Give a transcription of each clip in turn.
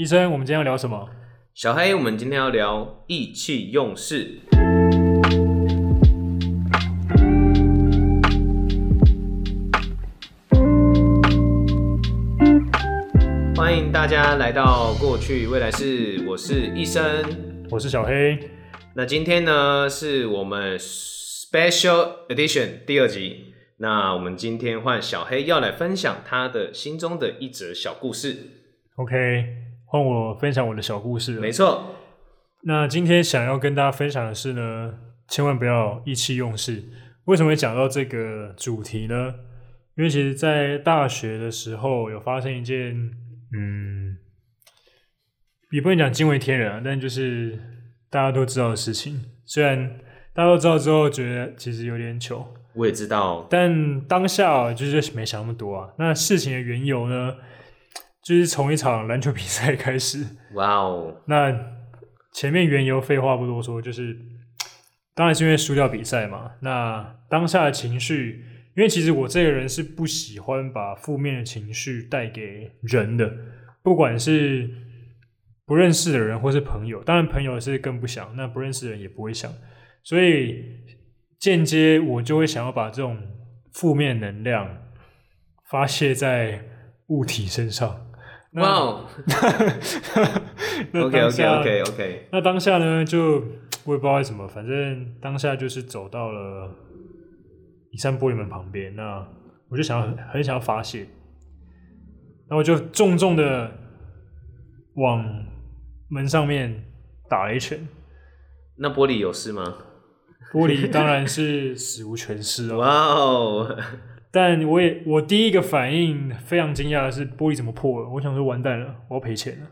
医生，我们今天要聊什么？小黑，我们今天要聊意气用事。欢迎大家来到过去未来式，我是医生。我是小黑。那今天呢，是我们 Special Edition 第二集。那我们今天换小黑要来分享他的心中的一则小故事。OK，换我分享我的小故事了。没错，那今天想要跟大家分享的是呢，千万不要意气用事。为什么会讲到这个主题呢？因为其实，在大学的时候有发生一件，嗯，也不能讲惊为天人啊，但就是大家都知道的事情。虽然大家都知道之后，觉得其实有点糗，我也知道，但当下啊就是没想那么多啊。那事情的缘由呢，就是从一场篮球比赛开始。哇哦，那前面缘由废话不多说，就是当然是因为输掉比赛嘛。那当下的情绪，因为其实我这个人是不喜欢把负面的情绪带给人的，不管是不认识的人或是朋友，当然朋友是更不想，那不认识的人也不会想，所以间接我就会想要把这种负面能量发泄在物体身上。那哇哦 那，OK 当 OK 下 OK OK，那当下呢，就我也不知道为什么，反正当下就是走到了一扇玻璃门旁边，那我就想要很想要发泄，然后我就重重的往门上面打了一拳，那玻璃有事吗？玻璃当然是死无全尸哦。哇哦，但我也我第一个反应非常惊讶的是玻璃怎么破了，我想说完蛋了，我要赔钱了。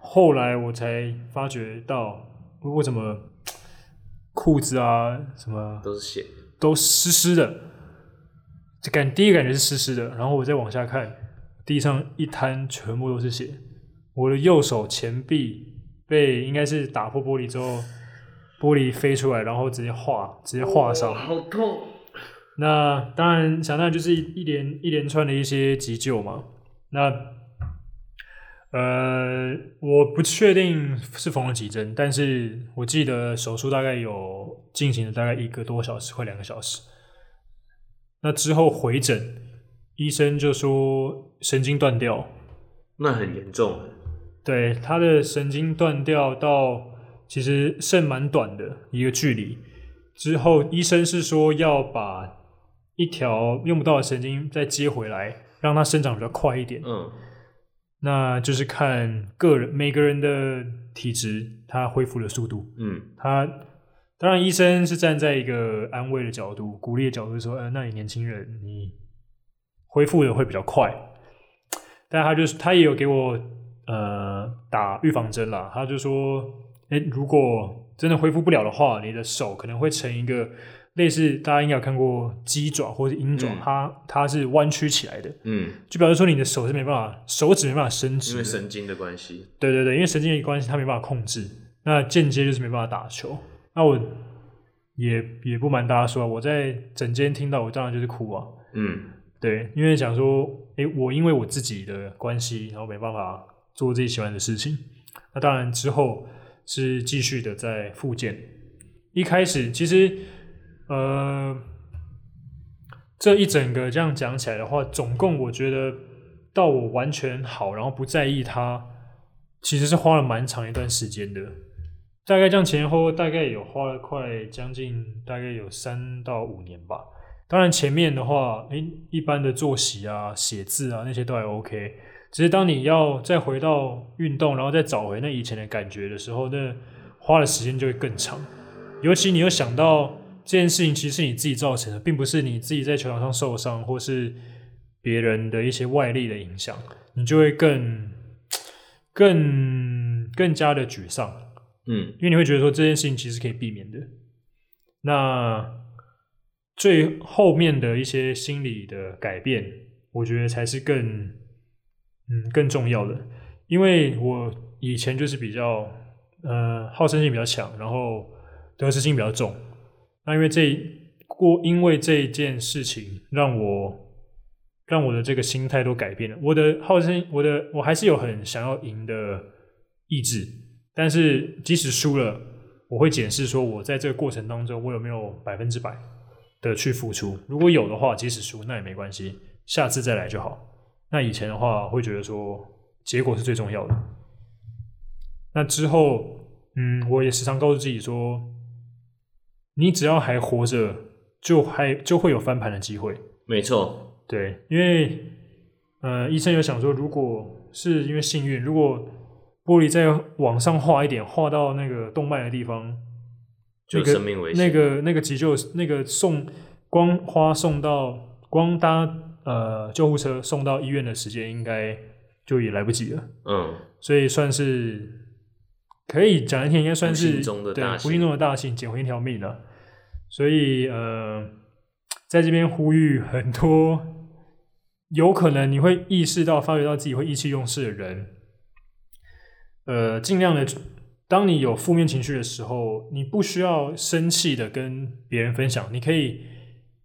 后来我才发觉到，为什么裤子啊什么都是血，都湿湿的，这感第一个感觉是湿湿的，然后我再往下看，地上一滩全部都是血，我的右手前臂被应该是打破玻璃之后，玻璃飞出来，然后直接划直接划伤。好痛。那当然，想当然就是一一连一连串的一些急救嘛。那呃，我不确定是缝了几针，但是我记得手术大概有进行了大概一个多小时，快两个小时。那之后回诊，医生就说神经断掉，那很严重，对他的神经断掉到其实剩蛮短的一个距离。之后医生是说要把一条用不到的神经再接回来，让它生长比较快一点。嗯，那就是看个人每个人的体质，它恢复的速度。嗯，他当然医生是站在一个安慰的角度、鼓励的角度说：“呃，那你年轻人，你恢复的会比较快。”但他就是他也有给我呃打预防针啦，他就说：“哎，如果真的恢复不了的话，你的手可能会成一个类似大家应该有看过鸡爪或者鹰爪，嗯它它是弯曲起来的，嗯，就表示说你的手是没办法，手指没办法伸直因为的。神经的关系，对对对，因为神经的关系，它没办法控制，那间接就是没办法打球。那我也也不瞒大家说啊，我在整间听到，我当然就是哭啊。嗯，对，因为想说，诶，我因为我自己的关系，然后没办法做自己喜欢的事情。那当然之后是继续的在复健。一开始其实，呃，这一整个这样讲起来的话，总共我觉得到我完全好，然后不在意它，其实是花了蛮长一段时间的。大概这样前后大概有花了快将近大概有三到五年吧。当然前面的话，诶，一般的作息啊、写字啊那些都还 OK。只是当你要再回到运动，然后再找回那以前的感觉的时候，那花的时间就会更长。尤其你又想到这件事情其实是你自己造成的，并不是你自己在球场上受伤，或是别人的一些外力的影响，你就会更更更加的沮丧。嗯，因为你会觉得说这件事情其实可以避免的。那最后面的一些心理的改变，我觉得才是更嗯更重要的。因为我以前就是比较呃好胜心比较强，然后得失心比较重。那因为这过因为这一件事情，让我让我的这个心态都改变了。我的好胜，我的我还是有很想要赢的意志，但是即使输了，我会检视说我在这个过程当中我有没有百分之百的去付出。如果有的话，即使输那也没关系，下次再来就好。那以前的话会觉得说结果是最重要的。那之后，嗯，我也时常告诉自己说，你只要还活着，就还就会有翻盘的机会。没错，对，因为呃，医生有想说，如果是因为幸运，如果玻璃再往上画一点，画到那个动脉的地方，就生命危险。那个那个急救那个送光花送到光搭呃救护车送到医院的时间，应该就也来不及了。嗯，所以算是。可以讲一天，应该算是对不幸中的大幸，捡回一条命了。所以呃，在这边呼吁很多有可能你会意识到、发觉到自己会意气用事的人，呃，尽量的，当你有负面情绪的时候，你不需要生气的跟别人分享，你可以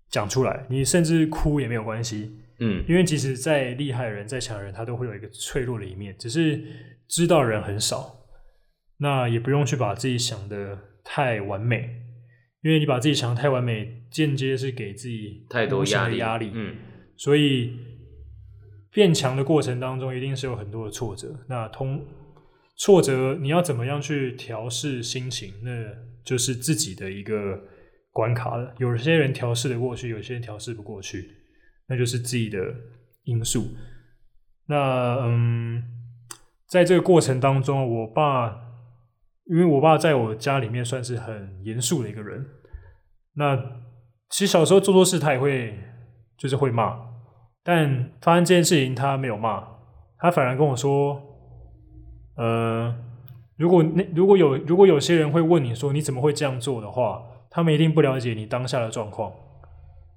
讲出来，你甚至哭也没有关系。嗯，因为即使再厉害的人、再强的人，他都会有一个脆弱的一面，只是知道人很少。那也不用去把自己想的太完美，因为你把自己想的太完美，间接是给自己太多压力。压力，嗯，所以变强的过程当中，一定是有很多的挫折。那通挫折，你要怎么样去调试心情？那就是自己的一个关卡了。有些人调试的过去，有些人调试不过去，那就是自己的因素。那嗯，在这个过程当中，我爸。因为我爸在我家里面算是很严肃的一个人，那其实小时候做错事他也会就是会骂，但发生这件事情他没有骂，他反而跟我说，呃，如果那如果有如果有些人会问你说你怎么会这样做的话，他们一定不了解你当下的状况，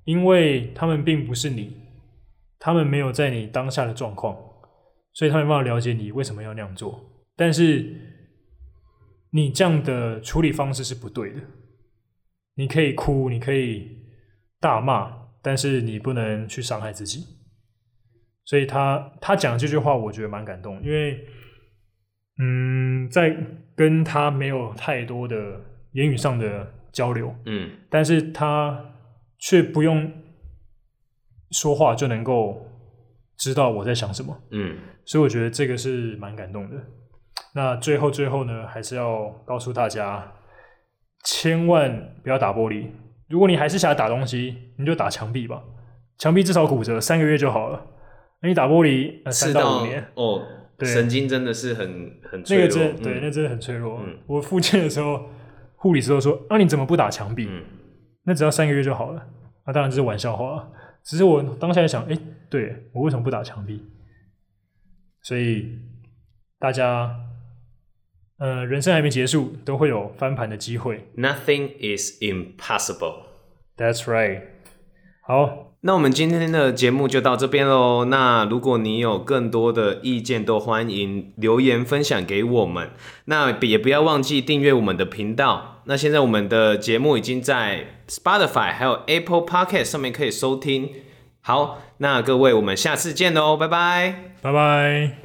因为他们并不是你，他们没有在你当下的状况，所以他没办法了解你为什么要那样做，但是。你这样的处理方式是不对的。你可以哭，你可以大骂，但是你不能去伤害自己。所以他他讲这句话，我觉得蛮感动，因为嗯，在跟他没有太多的言语上的交流，嗯，但是他却不用说话就能够知道我在想什么，嗯，所以我觉得这个是蛮感动的。那最后最后呢，还是要告诉大家，千万不要打玻璃。如果你还是想打东西，你就打墙壁吧。墙壁至少骨折三个月就好了。那你打玻璃三到五年哦，对，神经真的是很很脆弱。那个真对，那真的很脆弱。我复健的时候，护理师都说：“那你怎么不打墙壁？那只要三个月就好了。”那当然这是玩笑话。只是我当下想，哎，对我为什么不打墙壁？所以大家。呃，人生还没结束，都会有翻盘的机会。Nothing is impossible. That's right. 好，那我们今天的节目就到这边喽。那如果你有更多的意见，都欢迎留言分享给我们。那也不要忘记订阅我们的频道。那现在我们的节目已经在 Spotify 还有 Apple Podcast 上面可以收听。好，那各位，我们下次见喽，拜拜，拜拜。